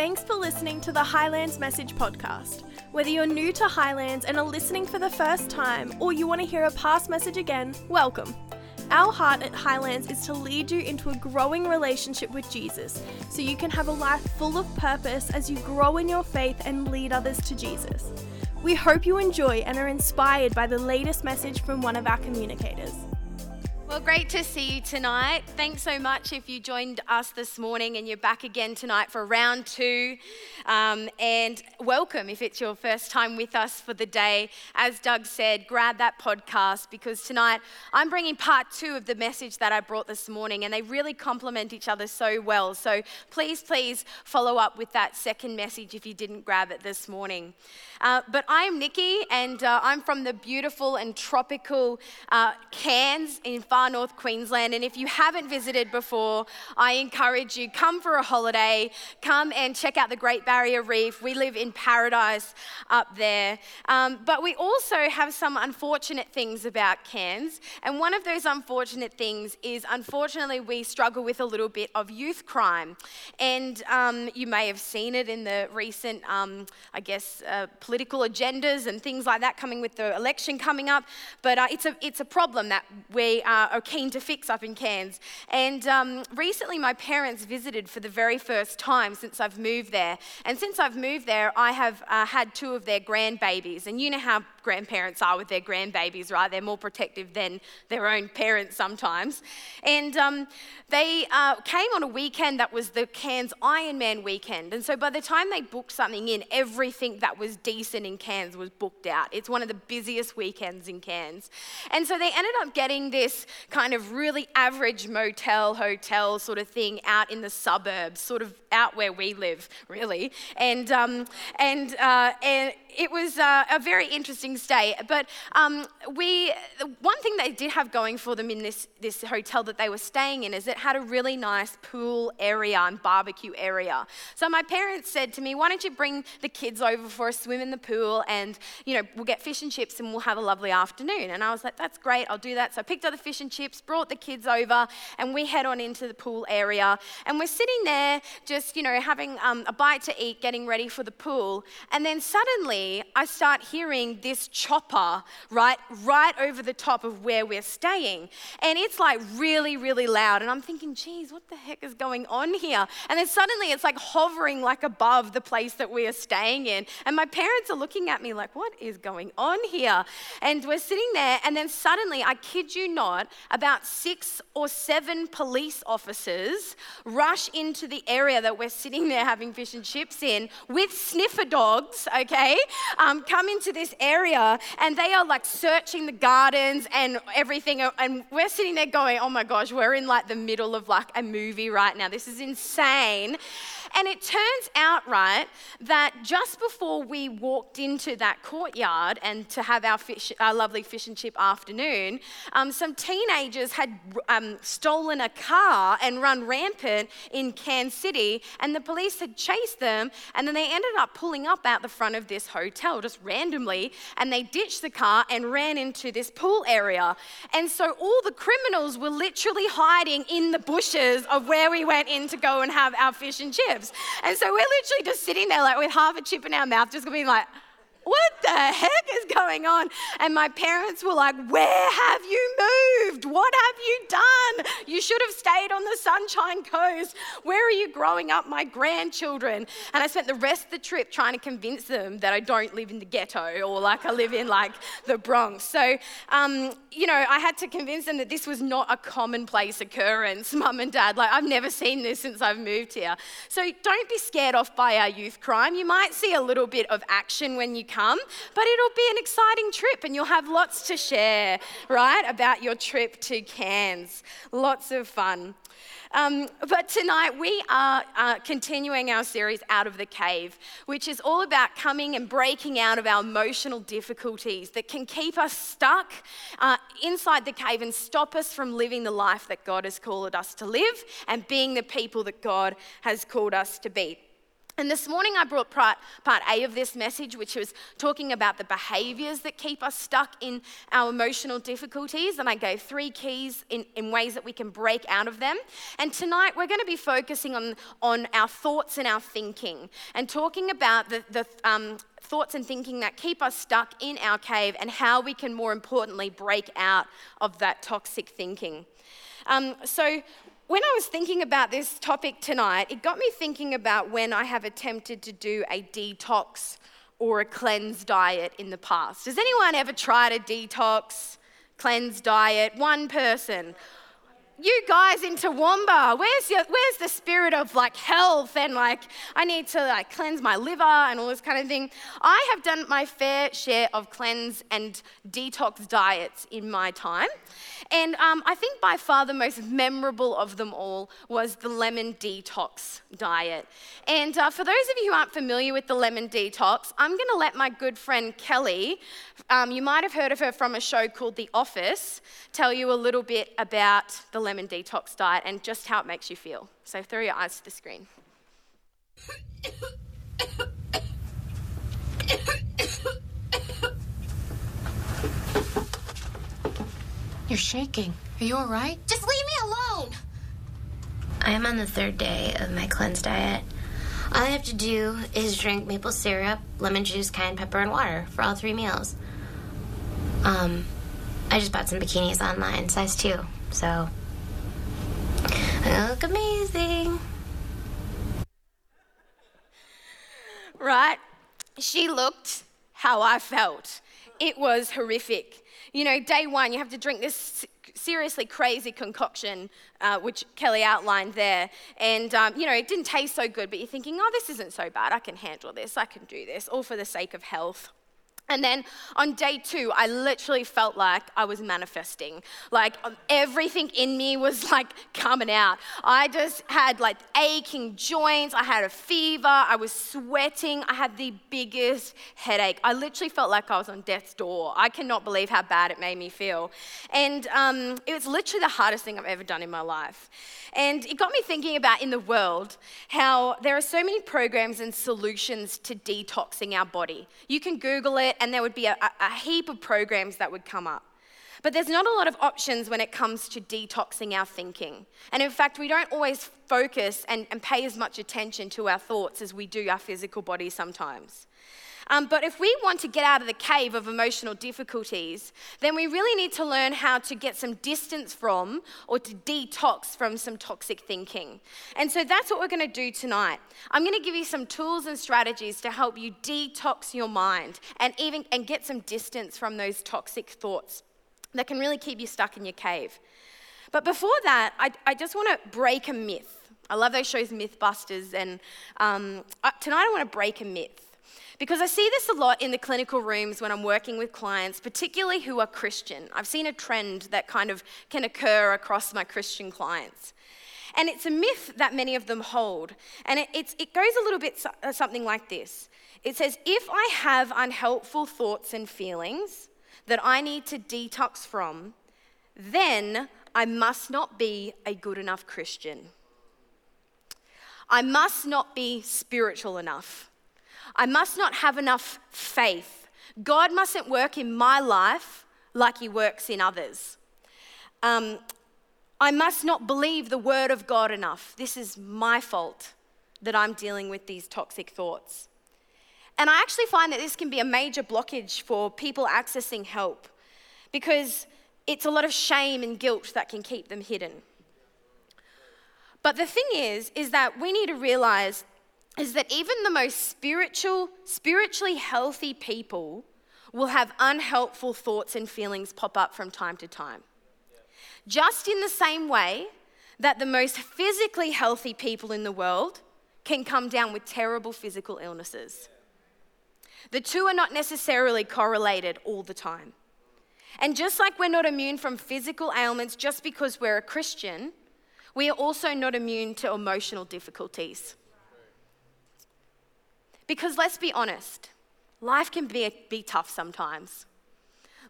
Thanks for listening to the Highlands Message Podcast. Whether you're new to Highlands and are listening for the first time, or you want to hear a past message again, welcome. Our heart at Highlands is to lead you into a growing relationship with Jesus so you can have a life full of purpose as you grow in your faith and lead others to Jesus. We hope you enjoy and are inspired by the latest message from one of our communicators. Well, great to see you tonight. Thanks so much if you joined us this morning and you're back again tonight for round two. Um, and welcome if it's your first time with us for the day. As Doug said, grab that podcast because tonight I'm bringing part two of the message that I brought this morning, and they really complement each other so well. So please, please follow up with that second message if you didn't grab it this morning. Uh, but I'm Nikki, and uh, I'm from the beautiful and tropical uh, Cairns in far north Queensland. And if you haven't visited before, I encourage you come for a holiday, come and check out the Great Barrier Reef. We live in paradise up there. Um, but we also have some unfortunate things about Cairns. And one of those unfortunate things is, unfortunately, we struggle with a little bit of youth crime. And um, you may have seen it in the recent, um, I guess, uh, political agendas and things like that coming with the election coming up. But uh, it's, a, it's a problem that we are are keen to fix up in Cairns. And um, recently, my parents visited for the very first time since I've moved there. And since I've moved there, I have uh, had two of their grandbabies. And you know how grandparents are with their grandbabies, right? They're more protective than their own parents sometimes. And um, they uh, came on a weekend that was the Cairns Ironman weekend. And so by the time they booked something in, everything that was decent in Cairns was booked out. It's one of the busiest weekends in Cairns. And so they ended up getting this kind of really average motel, hotel sort of thing out in the suburbs, sort of out where we live, really. And, um, and, uh, and it was uh, a very interesting stay. But um, we, one thing they did have going for them in this, this hotel that they were staying in is it had a really nice pool area and barbecue area. So my parents said to me, why don't you bring the kids over for a swim in the pool and, you know, we'll get fish and chips and we'll have a lovely afternoon. And I was like, that's great, I'll do that. So I picked up the fish and chips, brought the kids over, and we head on into the pool area. And we're sitting there just, you know, having um, a bite to eat, getting ready for the pool. And then suddenly, I start hearing this chopper right, right over the top of where we're staying. And it's like really, really loud. And I'm thinking, geez, what the heck is going on here? And then suddenly it's like hovering like above the place that we are staying in. And my parents are looking at me like, what is going on here? And we're sitting there, and then suddenly, I kid you not, about six or seven police officers rush into the area that we're sitting there having fish and chips in with sniffer dogs, okay? Um, come into this area and they are like searching the gardens and everything. And we're sitting there going, oh my gosh, we're in like the middle of like a movie right now. This is insane. And it turns out, right, that just before we walked into that courtyard and to have our, fish, our lovely fish and chip afternoon, um, some teenagers had um, stolen a car and run rampant in Cairns City, and the police had chased them, and then they ended up pulling up out the front of this hotel just randomly, and they ditched the car and ran into this pool area. And so all the criminals were literally hiding in the bushes of where we went in to go and have our fish and chips lives. And so we're literally just sitting there, like with half a chip in our mouth, just being like, what the heck is going on? And my parents were like, Where have you moved? What have you done? You should have stayed on the Sunshine Coast. Where are you growing up my grandchildren? And I spent the rest of the trip trying to convince them that I don't live in the ghetto or like I live in like the Bronx. So, um, you know, I had to convince them that this was not a commonplace occurrence, mum and dad. Like, I've never seen this since I've moved here. So don't be scared off by our youth crime. You might see a little bit of action when you come, but it'll be an exciting trip and you'll have lots to share, right, about your trip to Cairns. Lots of fun. Um, but tonight we are uh, continuing our series Out of the Cave, which is all about coming and breaking out of our emotional difficulties that can keep us stuck uh, inside the cave and stop us from living the life that God has called us to live and being the people that God has called us to be. And this morning I brought part, A of this message, which was talking about the behaviors that keep us stuck in our emotional difficulties. And I gave three keys in, in ways that we can break out of them. And tonight we're going to be focusing on, on our thoughts and our thinking and talking about the, the um, thoughts and thinking that keep us stuck in our cave and how we can more importantly break out of that toxic thinking. Um, so, when I was thinking about this topic tonight, it got me thinking about when I have attempted to do a detox or a cleanse diet in the past. Has anyone ever tried a detox, cleanse diet? One person you guys in Toowoomba, where's, your, where's the spirit of like health and like I need to like cleanse my liver and all this kind of thing? I have done my fair share of cleanse and detox diets in my time. And um, I think by far the most memorable of them all was the lemon detox diet. And uh, for those of you who aren't familiar with the lemon detox, I'm going to let my good friend Kelly, um, you might have heard of her from a show called The Office, tell you a little bit about the lemon detox diet and just how it makes you feel. So throw your eyes to the screen. You're shaking. Are you all right? Just leave me alone. I am on the third day of my cleanse diet. All I have to do is drink maple syrup, lemon juice, cayenne pepper, and water for all three meals. Um, I just bought some bikinis online, size two, so I look amazing. Right? She looked how I felt. It was horrific. You know, day one, you have to drink this seriously crazy concoction, uh, which Kelly outlined there. And, um, you know, it didn't taste so good, but you're thinking, oh, this isn't so bad. I can handle this. I can do this, all for the sake of health. And then on day two, I literally felt like I was manifesting. Like um, everything in me was like coming out. I just had like aching joints. I had a fever. I was sweating. I had the biggest headache. I literally felt like I was on death's door. I cannot believe how bad it made me feel. And um, it was literally the hardest thing I've ever done in my life. And it got me thinking about in the world how there are so many programs and solutions to detoxing our body. You can Google it, and there would be a, a heap of programs that would come up. But there's not a lot of options when it comes to detoxing our thinking. And in fact, we don't always focus and, and pay as much attention to our thoughts as we do our physical body sometimes. Um, but if we want to get out of the cave of emotional difficulties, then we really need to learn how to get some distance from or to detox from some toxic thinking. And so that's what we're going to do tonight. I'm going to give you some tools and strategies to help you detox your mind and even and get some distance from those toxic thoughts that can really keep you stuck in your cave. But before that, I, I just want to break a myth. I love those shows, Mythbusters, and um, tonight I want to break a myth. Because I see this a lot in the clinical rooms when I'm working with clients, particularly who are Christian. I've seen a trend that kind of can occur across my Christian clients. And it's a myth that many of them hold. And it, it goes a little bit so, uh, something like this it says, if I have unhelpful thoughts and feelings that I need to detox from, then I must not be a good enough Christian. I must not be spiritual enough. I must not have enough faith. God mustn't work in my life like He works in others. Um, I must not believe the word of God enough. This is my fault that I'm dealing with these toxic thoughts. And I actually find that this can be a major blockage for people accessing help because it's a lot of shame and guilt that can keep them hidden. But the thing is, is that we need to realize is that even the most spiritual, spiritually healthy people will have unhelpful thoughts and feelings pop up from time to time. Just in the same way that the most physically healthy people in the world can come down with terrible physical illnesses. The two are not necessarily correlated all the time. And just like we're not immune from physical ailments just because we're a Christian, we are also not immune to emotional difficulties. Because let's be honest, life can be, be tough sometimes.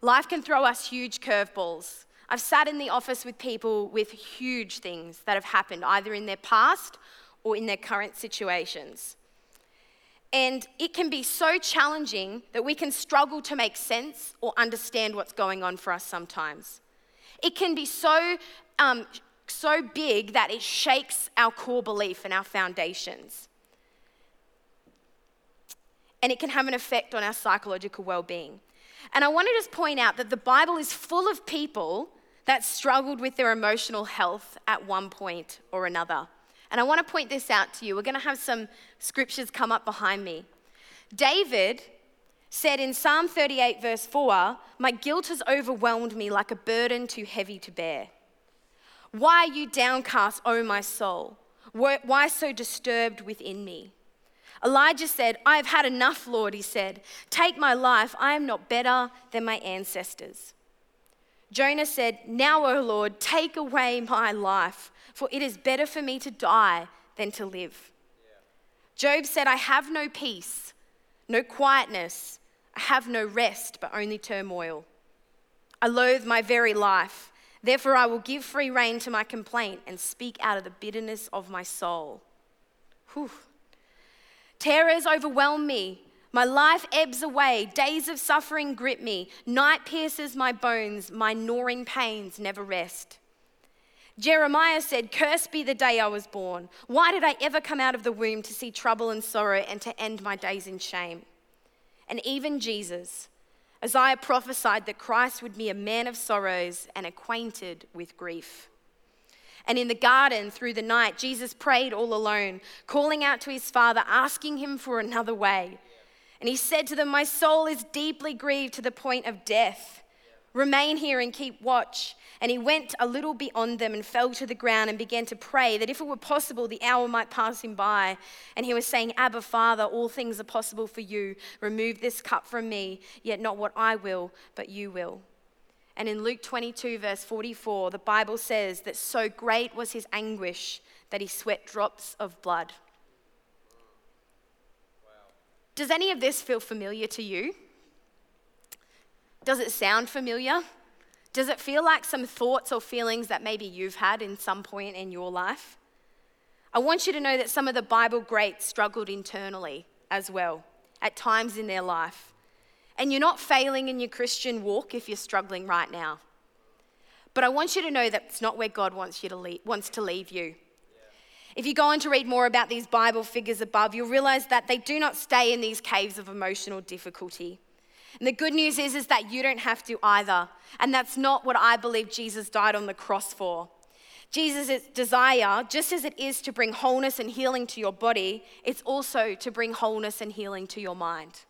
Life can throw us huge curveballs. I've sat in the office with people with huge things that have happened, either in their past or in their current situations. And it can be so challenging that we can struggle to make sense or understand what's going on for us sometimes. It can be so, um, so big that it shakes our core belief and our foundations. And it can have an effect on our psychological well being. And I want to just point out that the Bible is full of people that struggled with their emotional health at one point or another. And I want to point this out to you. We're going to have some scriptures come up behind me. David said in Psalm 38, verse 4, My guilt has overwhelmed me like a burden too heavy to bear. Why are you downcast, O my soul? Why so disturbed within me? Elijah said, I have had enough, Lord, he said. Take my life. I am not better than my ancestors. Jonah said, Now, O Lord, take away my life, for it is better for me to die than to live. Yeah. Job said, I have no peace, no quietness, I have no rest, but only turmoil. I loathe my very life. Therefore, I will give free rein to my complaint and speak out of the bitterness of my soul. Whew. Terrors overwhelm me. My life ebbs away. Days of suffering grip me. Night pierces my bones. My gnawing pains never rest. Jeremiah said, Cursed be the day I was born. Why did I ever come out of the womb to see trouble and sorrow and to end my days in shame? And even Jesus, Isaiah prophesied that Christ would be a man of sorrows and acquainted with grief. And in the garden through the night, Jesus prayed all alone, calling out to his Father, asking him for another way. And he said to them, My soul is deeply grieved to the point of death. Remain here and keep watch. And he went a little beyond them and fell to the ground and began to pray that if it were possible, the hour might pass him by. And he was saying, Abba, Father, all things are possible for you. Remove this cup from me, yet not what I will, but you will. And in Luke 22, verse 44, the Bible says that so great was his anguish that he sweat drops of blood. Does any of this feel familiar to you? Does it sound familiar? Does it feel like some thoughts or feelings that maybe you've had in some point in your life? I want you to know that some of the Bible greats struggled internally as well, at times in their life. And you're not failing in your Christian walk if you're struggling right now. But I want you to know that it's not where God wants, you to leave, wants to leave you. If you go on to read more about these Bible figures above, you'll realize that they do not stay in these caves of emotional difficulty. And the good news is, is that you don't have to either. And that's not what I believe Jesus died on the cross for. Jesus' desire, just as it is to bring wholeness and healing to your body, it's also to bring wholeness and healing to your mind.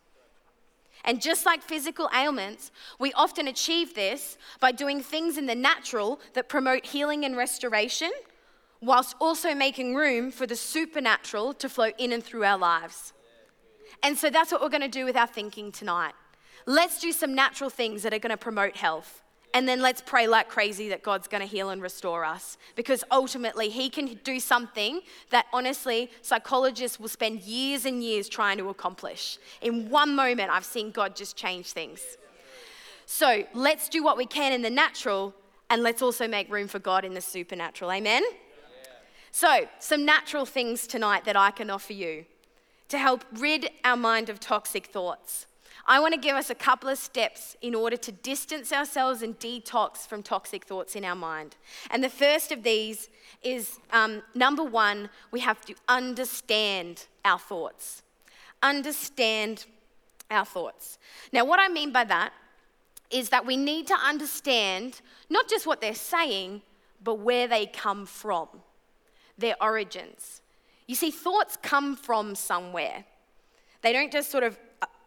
And just like physical ailments, we often achieve this by doing things in the natural that promote healing and restoration, whilst also making room for the supernatural to flow in and through our lives. And so that's what we're going to do with our thinking tonight. Let's do some natural things that are going to promote health. And then let's pray like crazy that God's going to heal and restore us. Because ultimately, He can do something that honestly, psychologists will spend years and years trying to accomplish. In one moment, I've seen God just change things. So let's do what we can in the natural, and let's also make room for God in the supernatural. Amen? So, some natural things tonight that I can offer you to help rid our mind of toxic thoughts. I want to give us a couple of steps in order to distance ourselves and detox from toxic thoughts in our mind. And the first of these is um, number one, we have to understand our thoughts. Understand our thoughts. Now, what I mean by that is that we need to understand not just what they're saying, but where they come from, their origins. You see, thoughts come from somewhere. They don't just sort of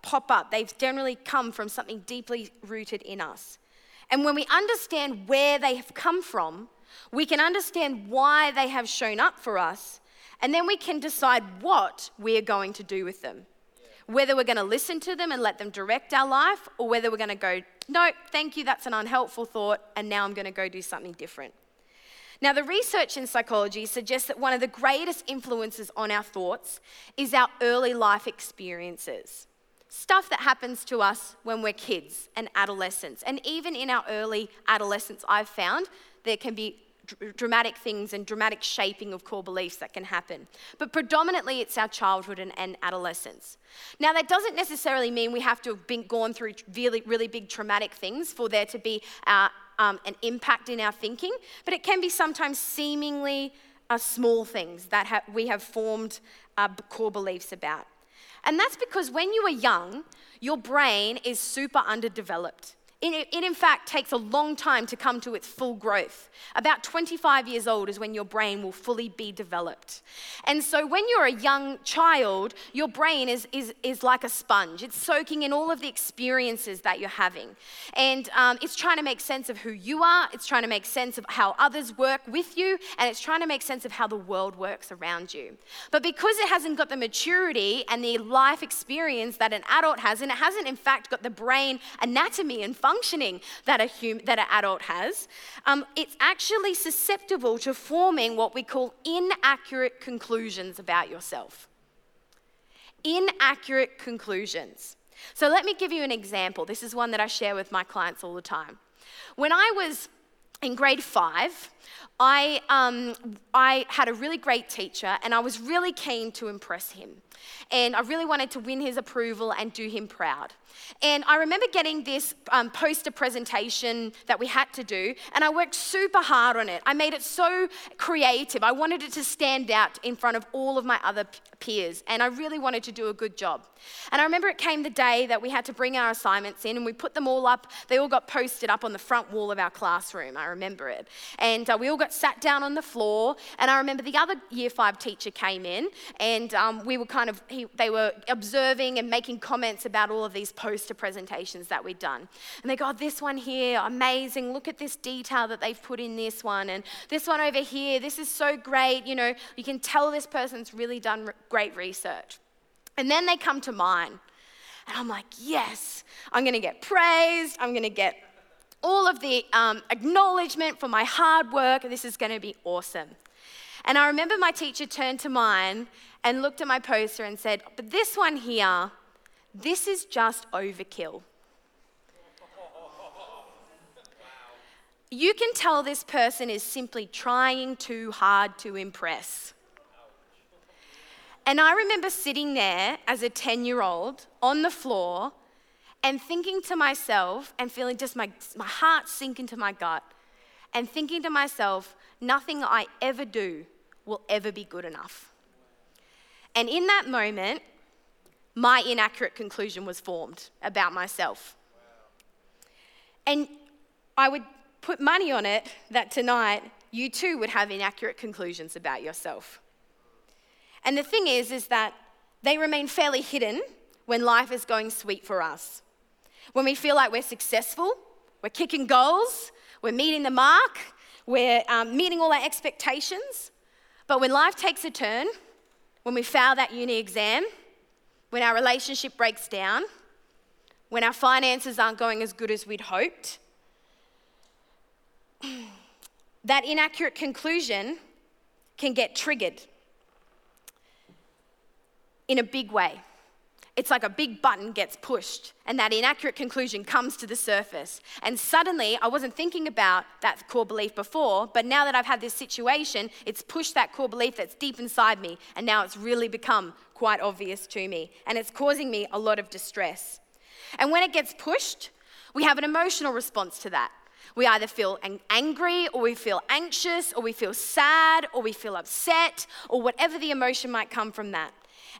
pop up. They've generally come from something deeply rooted in us. And when we understand where they have come from, we can understand why they have shown up for us, and then we can decide what we're going to do with them. Whether we're going to listen to them and let them direct our life, or whether we're going to go, no, thank you, that's an unhelpful thought, and now I'm going to go do something different. Now, the research in psychology suggests that one of the greatest influences on our thoughts is our early life experiences stuff that happens to us when we're kids and adolescents. And even in our early adolescence, I've found there can be dr- dramatic things and dramatic shaping of core beliefs that can happen. But predominantly, it's our childhood and, and adolescence. Now, that doesn't necessarily mean we have to have been gone through really, really big traumatic things for there to be uh, um, an impact in our thinking, but it can be sometimes seemingly uh, small things that ha- we have formed uh, core beliefs about. And that's because when you are young, your brain is super underdeveloped. It, in fact takes a long time to come to its full growth. About 25 years old is when your brain will fully be developed. And so, when you're a young child, your brain is, is, is like a sponge. It's soaking in all of the experiences that you're having. And um, it's trying to make sense of who you are, it's trying to make sense of how others work with you, and it's trying to make sense of how the world works around you. But because it hasn't got the maturity and the life experience that an adult has, and it hasn't, in fact, got the brain anatomy and functioning that, a hum- that an adult has, um, it's actually susceptible to forming what we call inaccurate conclusions about yourself. Inaccurate conclusions. So let me give you an example. This is one that I share with my clients all the time. When I was in grade five, I, um, I had a really great teacher and I was really keen to impress him. And I really wanted to win his approval and do him proud. And I remember getting this um, poster presentation that we had to do, and I worked super hard on it. I made it so creative. I wanted it to stand out in front of all of my other peers, and I really wanted to do a good job. And I remember it came the day that we had to bring our assignments in, and we put them all up. They all got posted up on the front wall of our classroom. I remember it. And uh, we all got sat down on the floor, and I remember the other year five teacher came in, and um, we were kind of, he, they were observing and making comments about all of these poster presentations that we'd done. And they go, oh, this one here, amazing. Look at this detail that they've put in this one. And this one over here, this is so great. You know, you can tell this person's really done great research. And then they come to mine. And I'm like, yes, I'm going to get praised. I'm going to get all of the um, acknowledgement for my hard work. This is going to be awesome. And I remember my teacher turned to mine and looked at my poster and said, But this one here, this is just overkill. You can tell this person is simply trying too hard to impress. And I remember sitting there as a 10 year old on the floor and thinking to myself and feeling just my, my heart sink into my gut and thinking to myself, nothing I ever do will ever be good enough. And in that moment, my inaccurate conclusion was formed about myself. And I would put money on it that tonight you too would have inaccurate conclusions about yourself. And the thing is, is that they remain fairly hidden when life is going sweet for us. When we feel like we're successful, we're kicking goals, we're meeting the mark, we're um, meeting all our expectations. But when life takes a turn, when we fail that uni exam, when our relationship breaks down, when our finances aren't going as good as we'd hoped, that inaccurate conclusion can get triggered in a big way. It's like a big button gets pushed, and that inaccurate conclusion comes to the surface. And suddenly, I wasn't thinking about that core belief before, but now that I've had this situation, it's pushed that core belief that's deep inside me, and now it's really become quite obvious to me, and it's causing me a lot of distress. And when it gets pushed, we have an emotional response to that. We either feel angry, or we feel anxious, or we feel sad, or we feel upset, or whatever the emotion might come from that.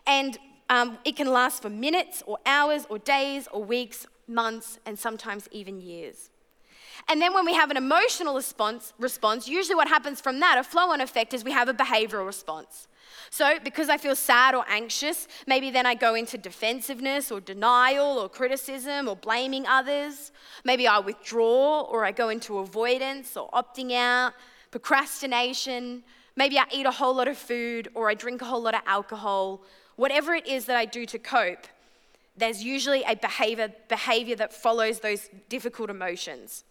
And um, it can last for minutes or hours or days or weeks, months, and sometimes even years. And then when we have an emotional response, response, usually what happens from that, a flow on effect, is we have a behavioral response. So, because I feel sad or anxious, maybe then I go into defensiveness or denial or criticism or blaming others. Maybe I withdraw or I go into avoidance or opting out, procrastination. Maybe I eat a whole lot of food or I drink a whole lot of alcohol whatever it is that I do to cope, there's usually a behavior, behavior that follows those difficult emotions.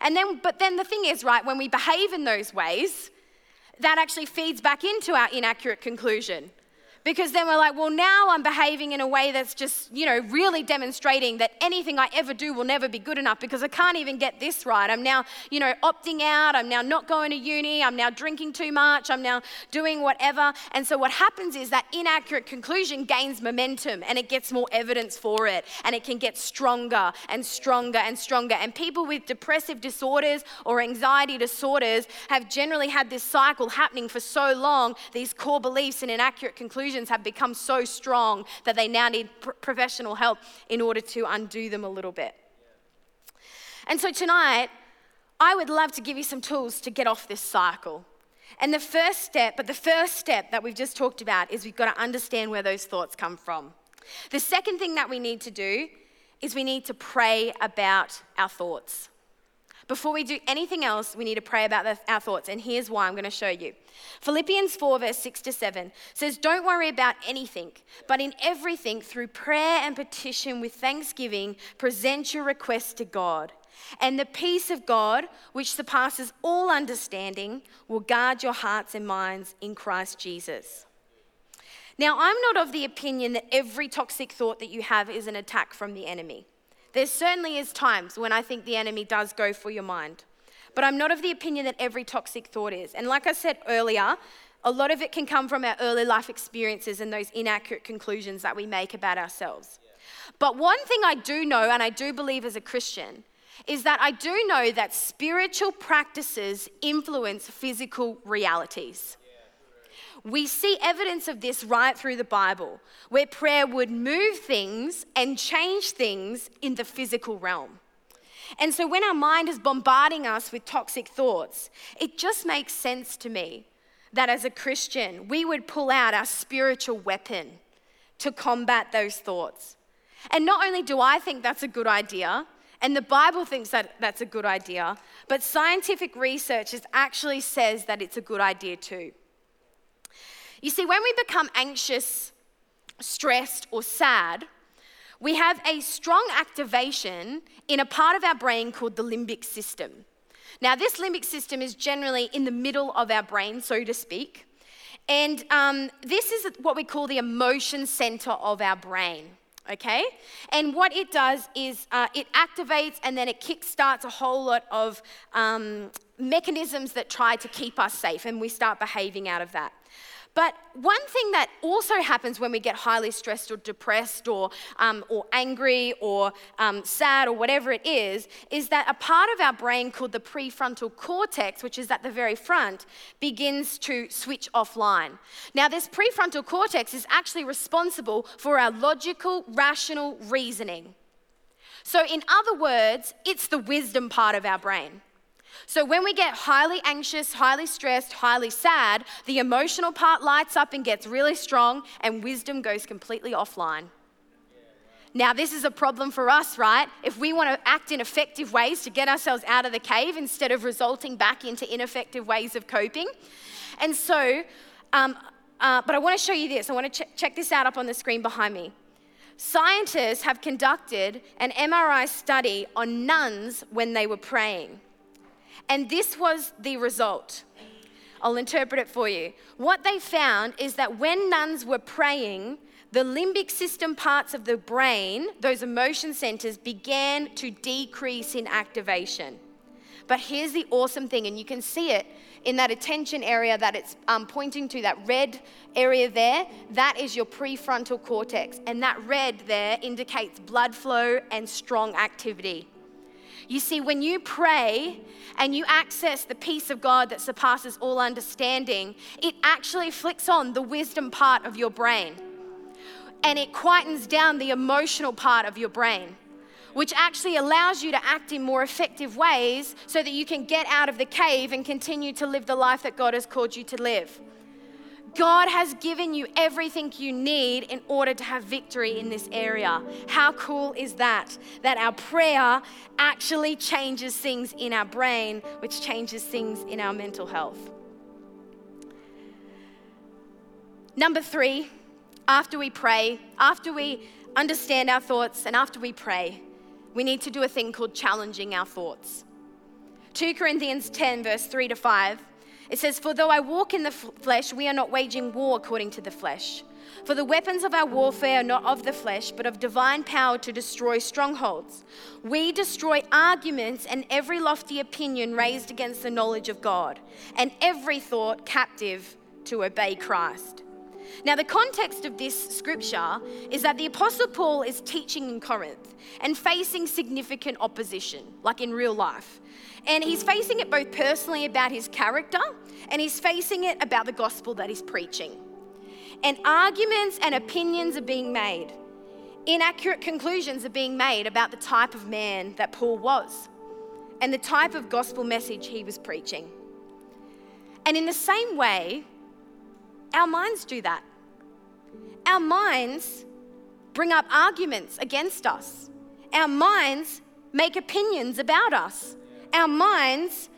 And then, but then the thing is, right, when we behave in those ways, that actually feeds back into our inaccurate conclusion. Because then we're like, well, now I'm behaving in a way that's just, you know, really demonstrating that anything I ever do will never be good enough because I can't even get this right. I'm now, you know, opting out. I'm now not going to uni. I'm now drinking too much. I'm now doing whatever. And so what happens is that inaccurate conclusion gains momentum and it gets more evidence for it. And it can get stronger and stronger and stronger. And people with depressive disorders or anxiety disorders have generally had this cycle happening for so long, these core beliefs and inaccurate conclusions have become so strong that they now need pr- professional help in order to undo them a little bit. And so tonight, I would love to give you some tools to get off this cycle. And the first step, but the first step that we've just talked about is we've got to understand where those thoughts come from. The second thing that we need to do is we need to pray about our thoughts. Before we do anything else, we need to pray about the, our thoughts. And here's why I'm going to show you. Philippians 4, verse 6 to 7 says, Don't worry about anything, but in everything, through prayer and petition with thanksgiving, present your requests to God. And the peace of God, which surpasses all understanding, will guard your hearts and minds in Christ Jesus. Now, I'm not of the opinion that every toxic thought that you have is an attack from the enemy. There certainly is times when I think the enemy does go for your mind. But I'm not of the opinion that every toxic thought is. And like I said earlier, a lot of it can come from our early life experiences and those inaccurate conclusions that we make about ourselves. But one thing I do know, and I do believe as a Christian, is that I do know that spiritual practices influence physical realities. We see evidence of this right through the Bible, where prayer would move things and change things in the physical realm. And so when our mind is bombarding us with toxic thoughts, it just makes sense to me that as a Christian, we would pull out our spiritual weapon to combat those thoughts. And not only do I think that's a good idea, and the Bible thinks that that's a good idea, but scientific research actually says that it's a good idea too. You see, when we become anxious, stressed, or sad, we have a strong activation in a part of our brain called the limbic system. Now, this limbic system is generally in the middle of our brain, so to speak. And um, this is what we call the emotion center of our brain okay? And what it does is uh, it activates and then it kickstarts a whole lot of um, mechanisms that try to keep us safe, and we start behaving out of that. But one thing that also happens when we get highly stressed or depressed or, um, or angry or um, sad or whatever it is, is that a part of our brain called the prefrontal cortex, which is at the very front, begins to switch offline. Now, this prefrontal cortex is actually responsible for our logical, rational reasoning. So, in other words, it's the wisdom part of our brain. So when we get highly anxious, highly stressed, highly sad, the emotional part lights up and gets really strong, and wisdom goes completely offline. Now, this is a problem for us, right? If we want to act in effective ways to get ourselves out of the cave instead of resulting back into ineffective ways of coping. And so, um, uh, but I want to show you this. I want to ch- check this out up on the screen behind me. Scientists have conducted an MRI study on nuns when they were praying. And this was the result. I'll interpret it for you. What they found is that when nuns were praying, the limbic system parts of the brain, those emotion centers, began to decrease in activation. But here's the awesome thing, and you can see it in that attention area that it's um, pointing to, that red area there, that is your prefrontal cortex. And that red there indicates blood flow and strong activity. You see, when you pray and you access the peace of God that surpasses all understanding, it actually flicks on the wisdom part of your brain and it quietens down the emotional part of your brain, which actually allows you to act in more effective ways so that you can get out of the cave and continue to live the life that God has called you to live. God has given you everything you need in order to have victory in this area. How cool is that? That our prayer actually changes things in our brain, which changes things in our mental health. Number three, after we pray, after we understand our thoughts, and after we pray, we need to do a thing called challenging our thoughts. 2 Corinthians 10, verse 3 to 5 it says, For though I walk in the flesh, we are not waging war according to the flesh. For the weapons of our warfare are not of the flesh, but of divine power to destroy strongholds. We destroy arguments and every lofty opinion raised against the knowledge of God, and every thought captive to obey Christ. Now, the context of this scripture is that the Apostle Paul is teaching in Corinth and facing significant opposition, like in real life. And he's facing it both personally about his character and he's facing it about the gospel that he's preaching. And arguments and opinions are being made. Inaccurate conclusions are being made about the type of man that Paul was and the type of gospel message he was preaching. And in the same way, our minds do that. Our minds bring up arguments against us. Our minds make opinions about us. Our minds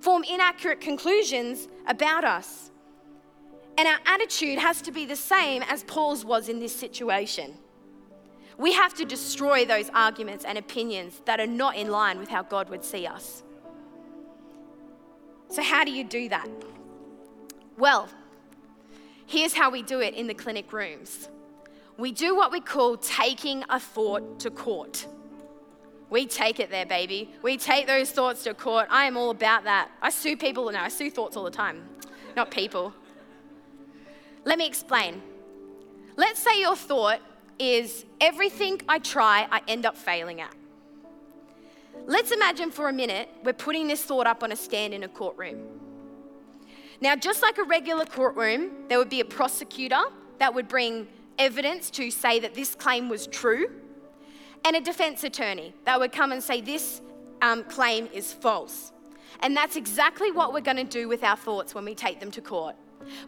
form inaccurate conclusions about us. And our attitude has to be the same as Paul's was in this situation. We have to destroy those arguments and opinions that are not in line with how God would see us. So, how do you do that? Well, here's how we do it in the clinic rooms we do what we call taking a thought to court. We take it there, baby. We take those thoughts to court. I am all about that. I sue people now, I sue thoughts all the time, not people. Let me explain. Let's say your thought is everything I try, I end up failing at. Let's imagine for a minute we're putting this thought up on a stand in a courtroom. Now, just like a regular courtroom, there would be a prosecutor that would bring evidence to say that this claim was true, and a defense attorney that would come and say this um, claim is false. And that's exactly what we're going to do with our thoughts when we take them to court.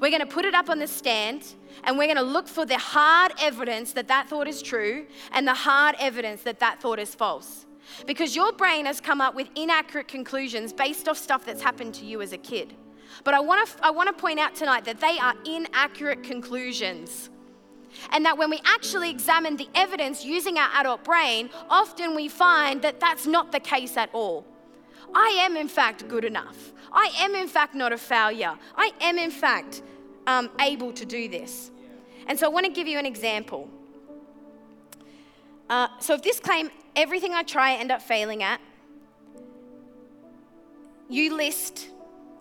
We're going to put it up on the stand and we're going to look for the hard evidence that that thought is true and the hard evidence that that thought is false. Because your brain has come up with inaccurate conclusions based off stuff that's happened to you as a kid. But I want to I want to point out tonight that they are inaccurate conclusions. And that when we actually examine the evidence using our adult brain, often we find that that's not the case at all. I am, in fact, good enough. I am, in fact, not a failure. I am, in fact, um, able to do this. And so I want to give you an example. Uh, so if this claim, everything I try, I end up failing at, you list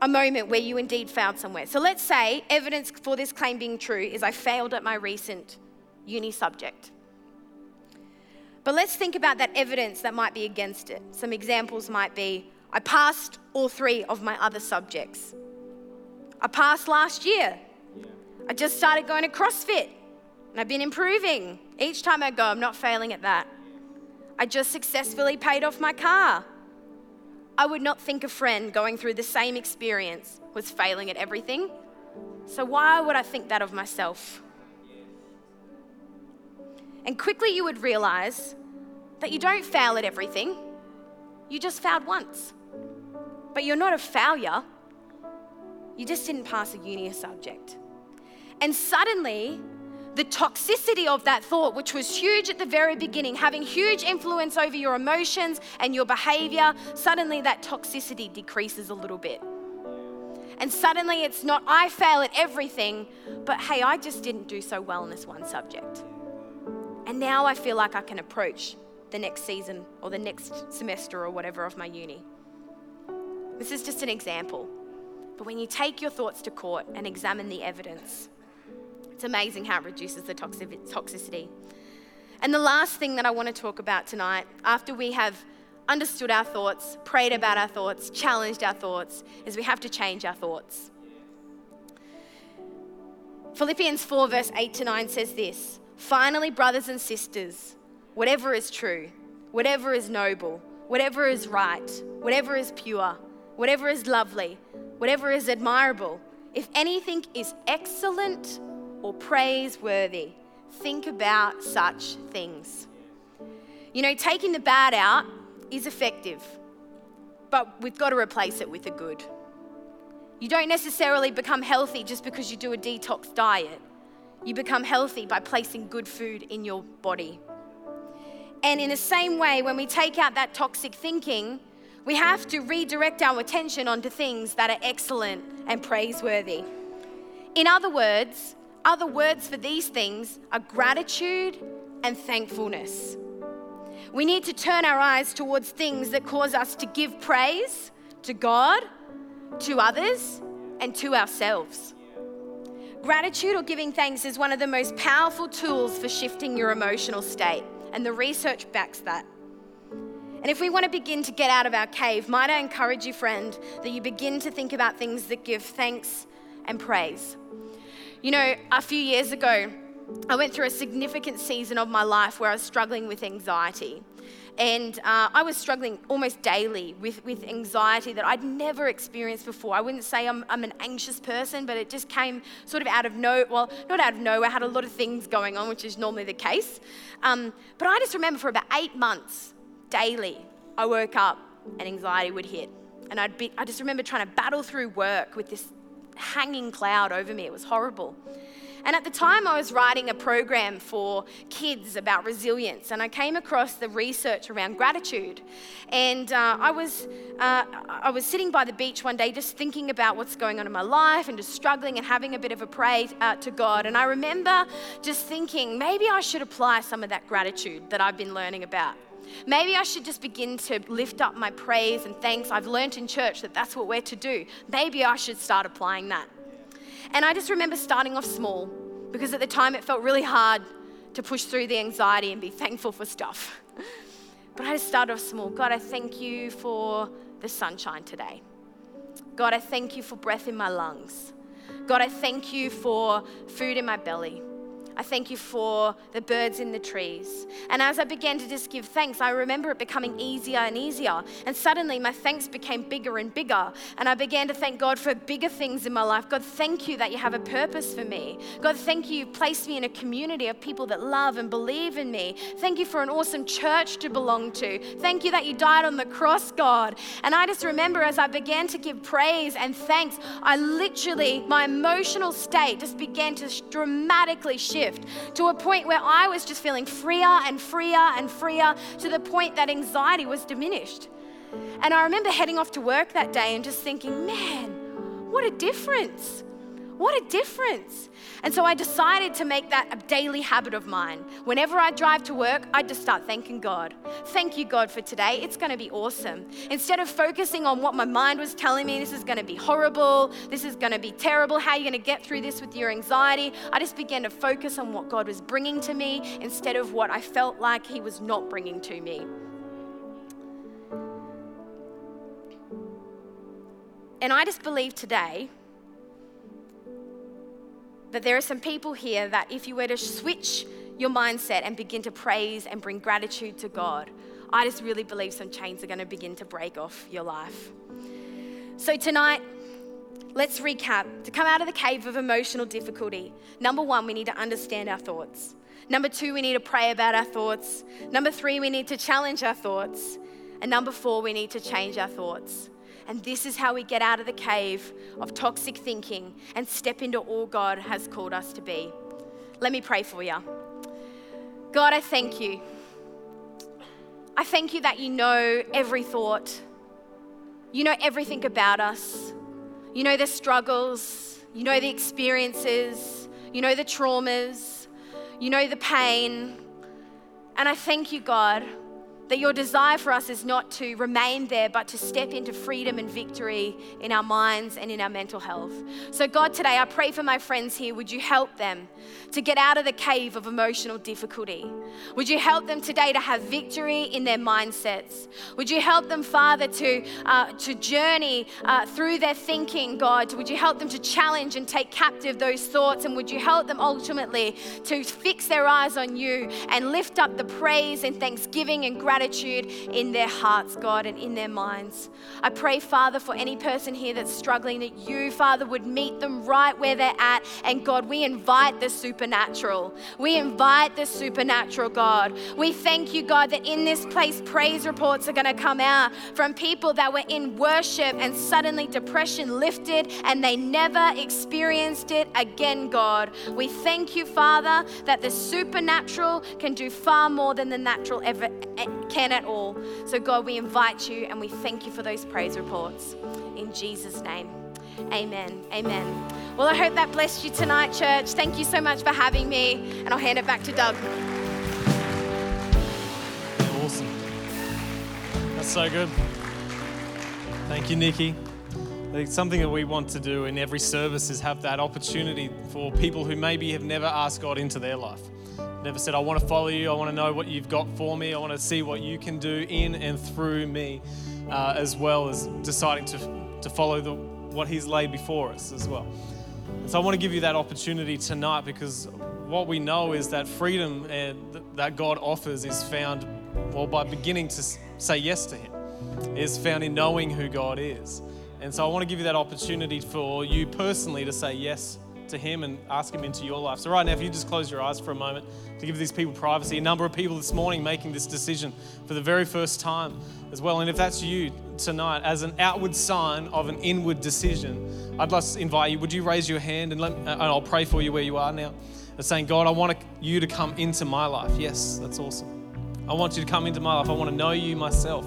a moment where you indeed failed somewhere. So let's say evidence for this claim being true is I failed at my recent uni subject. But let's think about that evidence that might be against it. Some examples might be I passed all three of my other subjects. I passed last year. I just started going to CrossFit and I've been improving. Each time I go, I'm not failing at that. I just successfully paid off my car. I would not think a friend going through the same experience was failing at everything. So why would I think that of myself? And quickly you would realize that you don't fail at everything, you just failed once. But you're not a failure. You just didn't pass a uni subject. And suddenly, the toxicity of that thought, which was huge at the very beginning, having huge influence over your emotions and your behavior, suddenly that toxicity decreases a little bit. And suddenly it's not, I fail at everything, but hey, I just didn't do so well in this one subject. And now I feel like I can approach the next season or the next semester or whatever of my uni. This is just an example. But when you take your thoughts to court and examine the evidence, it's amazing how it reduces the toxicity. And the last thing that I want to talk about tonight, after we have understood our thoughts, prayed about our thoughts, challenged our thoughts, is we have to change our thoughts. Philippians 4, verse 8 to 9 says this Finally, brothers and sisters, whatever is true, whatever is noble, whatever is right, whatever is pure, whatever is lovely, whatever is admirable, if anything is excellent or praiseworthy, think about such things. You know, taking the bad out is effective, but we've got to replace it with the good. You don't necessarily become healthy just because you do a detox diet. You become healthy by placing good food in your body. And in the same way, when we take out that toxic thinking, we have to redirect our attention onto things that are excellent and praiseworthy. In other words, other words for these things are gratitude and thankfulness. We need to turn our eyes towards things that cause us to give praise to God, to others, and to ourselves. Gratitude or giving thanks is one of the most powerful tools for shifting your emotional state, and the research backs that. And if we want to begin to get out of our cave, might I encourage you, friend, that you begin to think about things that give thanks and praise. You know, a few years ago, I went through a significant season of my life where I was struggling with anxiety. And uh, I was struggling almost daily with, with anxiety that I'd never experienced before. I wouldn't say I'm, I'm an anxious person, but it just came sort of out of no, well, not out of nowhere. I had a lot of things going on, which is normally the case. Um, but I just remember for about eight months, daily, I woke up and anxiety would hit. And I'd be, I just remember trying to battle through work with this hanging cloud over me. It was horrible. And at the time, I was writing a program for kids about resilience, and I came across the research around gratitude. And uh, I, was, uh, I was sitting by the beach one day just thinking about what's going on in my life and just struggling and having a bit of a pray uh, to God. And I remember just thinking, maybe I should apply some of that gratitude that I've been learning about. Maybe I should just begin to lift up my praise and thanks. I've learned in church that that's what we're to do. Maybe I should start applying that. And I just remember starting off small because at the time it felt really hard to push through the anxiety and be thankful for stuff. But I just started off small. God, I thank you for the sunshine today. God, I thank you for breath in my lungs. God, I thank you for food in my belly. I thank you for the birds in the trees. And as I began to just give thanks, I remember it becoming easier and easier. And suddenly my thanks became bigger and bigger. And I began to thank God for bigger things in my life. God, thank you that you have a purpose for me. God, thank you you've placed me in a community of people that love and believe in me. Thank you for an awesome church to belong to. Thank you that you died on the cross, God. And I just remember as I began to give praise and thanks, I literally, my emotional state just began to dramatically shift shift to a point where I was just feeling freer and freer and freer to the point that anxiety was diminished. And I remember heading off to work that day and just thinking, man, what a difference. What a difference. And so I decided to make that a daily habit of mine. Whenever I drive to work, I just start thanking God. Thank you, God, for today. It's going to be awesome. Instead of focusing on what my mind was telling me, this is going to be horrible, this is going to be terrible, how are you going to get through this with your anxiety? I just began to focus on what God was bringing to me instead of what I felt like He was not bringing to me. And I just believe today that there are some people here that if you were to switch your mindset and begin to praise and bring gratitude to God, I just really believe some chains are going to begin to break off your life. So tonight, let's recap. To come out of the cave of emotional difficulty, number one, we need to understand our thoughts. Number two, we need to pray about our thoughts. Number three, we need to challenge our thoughts. And number four, we need to change our thoughts. And this is how we get out of the cave of toxic thinking and step into all God has called us to be. Let me pray for you. God, I thank you. I thank you that you know every thought. You know everything about us. You know the struggles. You know the experiences. You know the traumas. You know the pain. And I thank you, God, that your desire for us is not to remain there, but to step into freedom and victory in our minds and in our mental health. So, God, today I pray for my friends here. Would you help them to get out of the cave of emotional difficulty? Would you help them today to have victory in their mindsets? Would you help them, Father, to, uh, to journey uh, through their thinking, God? Would you help them to challenge and take captive those thoughts? And would you help them ultimately to fix their eyes on you and lift up the praise and thanksgiving and gratitude? Gratitude in their hearts, God, and in their minds. I pray, Father, for any person here that's struggling, that you, Father, would meet them right where they're at. And God, we invite the supernatural. We invite the supernatural, God. We thank you, God, that in this place, praise reports are going to come out from people that were in worship and suddenly depression lifted and they never experienced it again, God. We thank you, Father, that the supernatural can do far more than the natural ever can at all. So, God, we invite you and we thank you for those praise reports. In Jesus' name, amen. Amen. Well, I hope that blessed you tonight, church. Thank you so much for having me, and I'll hand it back to Doug. Awesome. That's so good. Thank you, Nikki. It's something that we want to do in every service is have that opportunity for people who maybe have never asked God into their life. Never said, I want to follow you. I want to know what you've got for me. I want to see what you can do in and through me, uh, as well as deciding to, to follow the, what He's laid before us as well. And so I want to give you that opportunity tonight because what we know is that freedom that God offers is found, well, by beginning to say yes to Him is found in knowing who God is. And so I want to give you that opportunity for you personally to say yes to Him and ask Him into your life. So, right now, if you just close your eyes for a moment to give these people privacy, a number of people this morning making this decision for the very first time as well. And if that's you tonight, as an outward sign of an inward decision, I'd like to invite you. Would you raise your hand and, let, uh, and I'll pray for you where you are now? And saying, God, I want you to come into my life. Yes, that's awesome. I want you to come into my life. I want to know you myself.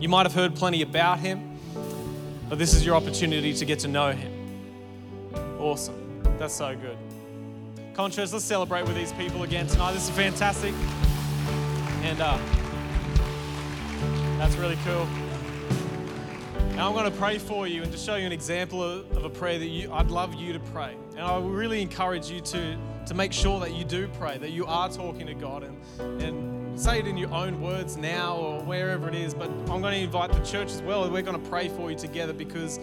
You might have heard plenty about him, but this is your opportunity to get to know him. Awesome. That's so good. Contrast, let's celebrate with these people again tonight. This is fantastic. And uh, that's really cool. Now I'm going to pray for you and just show you an example of, of a prayer that you, I'd love you to pray. And I really encourage you to, to make sure that you do pray, that you are talking to God and, and say it in your own words now or wherever it is, but I'm going to invite the church as well. We're going to pray for you together because,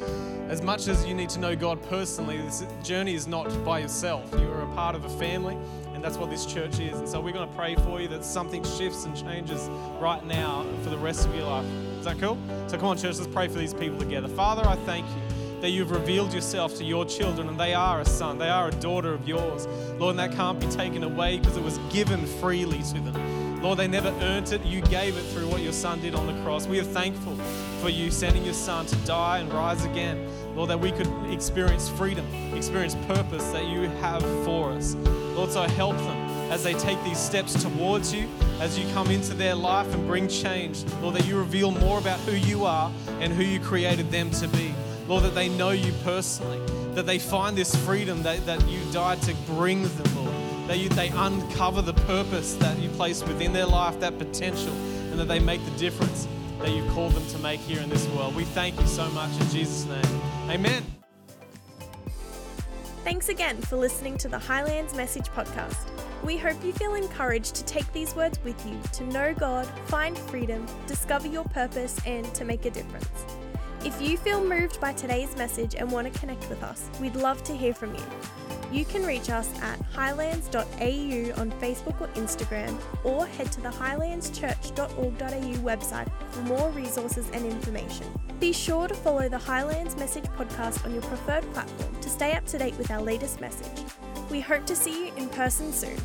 as much as you need to know God personally, this journey is not by yourself. You are a part of a family, and that's what this church is. And so, we're going to pray for you that something shifts and changes right now for the rest of your life. Is that cool? So, come on, church, let's pray for these people together. Father, I thank you that you've revealed yourself to your children and they are a son, they are a daughter of yours. Lord, and that can't be taken away because it was given freely to them. Lord, they never earned it. You gave it through what your son did on the cross. We are thankful for you sending your son to die and rise again. Lord, that we could experience freedom, experience purpose that you have for us. Lord, so help them as they take these steps towards you, as you come into their life and bring change. Lord, that you reveal more about who you are and who you created them to be. Lord, that they know you personally, that they find this freedom that, that you died to bring them, that you, they uncover the purpose that you place within their life, that potential, and that they make the difference that you called them to make here in this world. We thank you so much in Jesus' name. Amen. Thanks again for listening to the Highlands Message Podcast. We hope you feel encouraged to take these words with you to know God, find freedom, discover your purpose, and to make a difference. If you feel moved by today's message and want to connect with us, we'd love to hear from you. You can reach us at highlands.au on Facebook or Instagram, or head to the highlandschurch.org.au website for more resources and information. Be sure to follow the Highlands Message podcast on your preferred platform to stay up to date with our latest message. We hope to see you in person soon.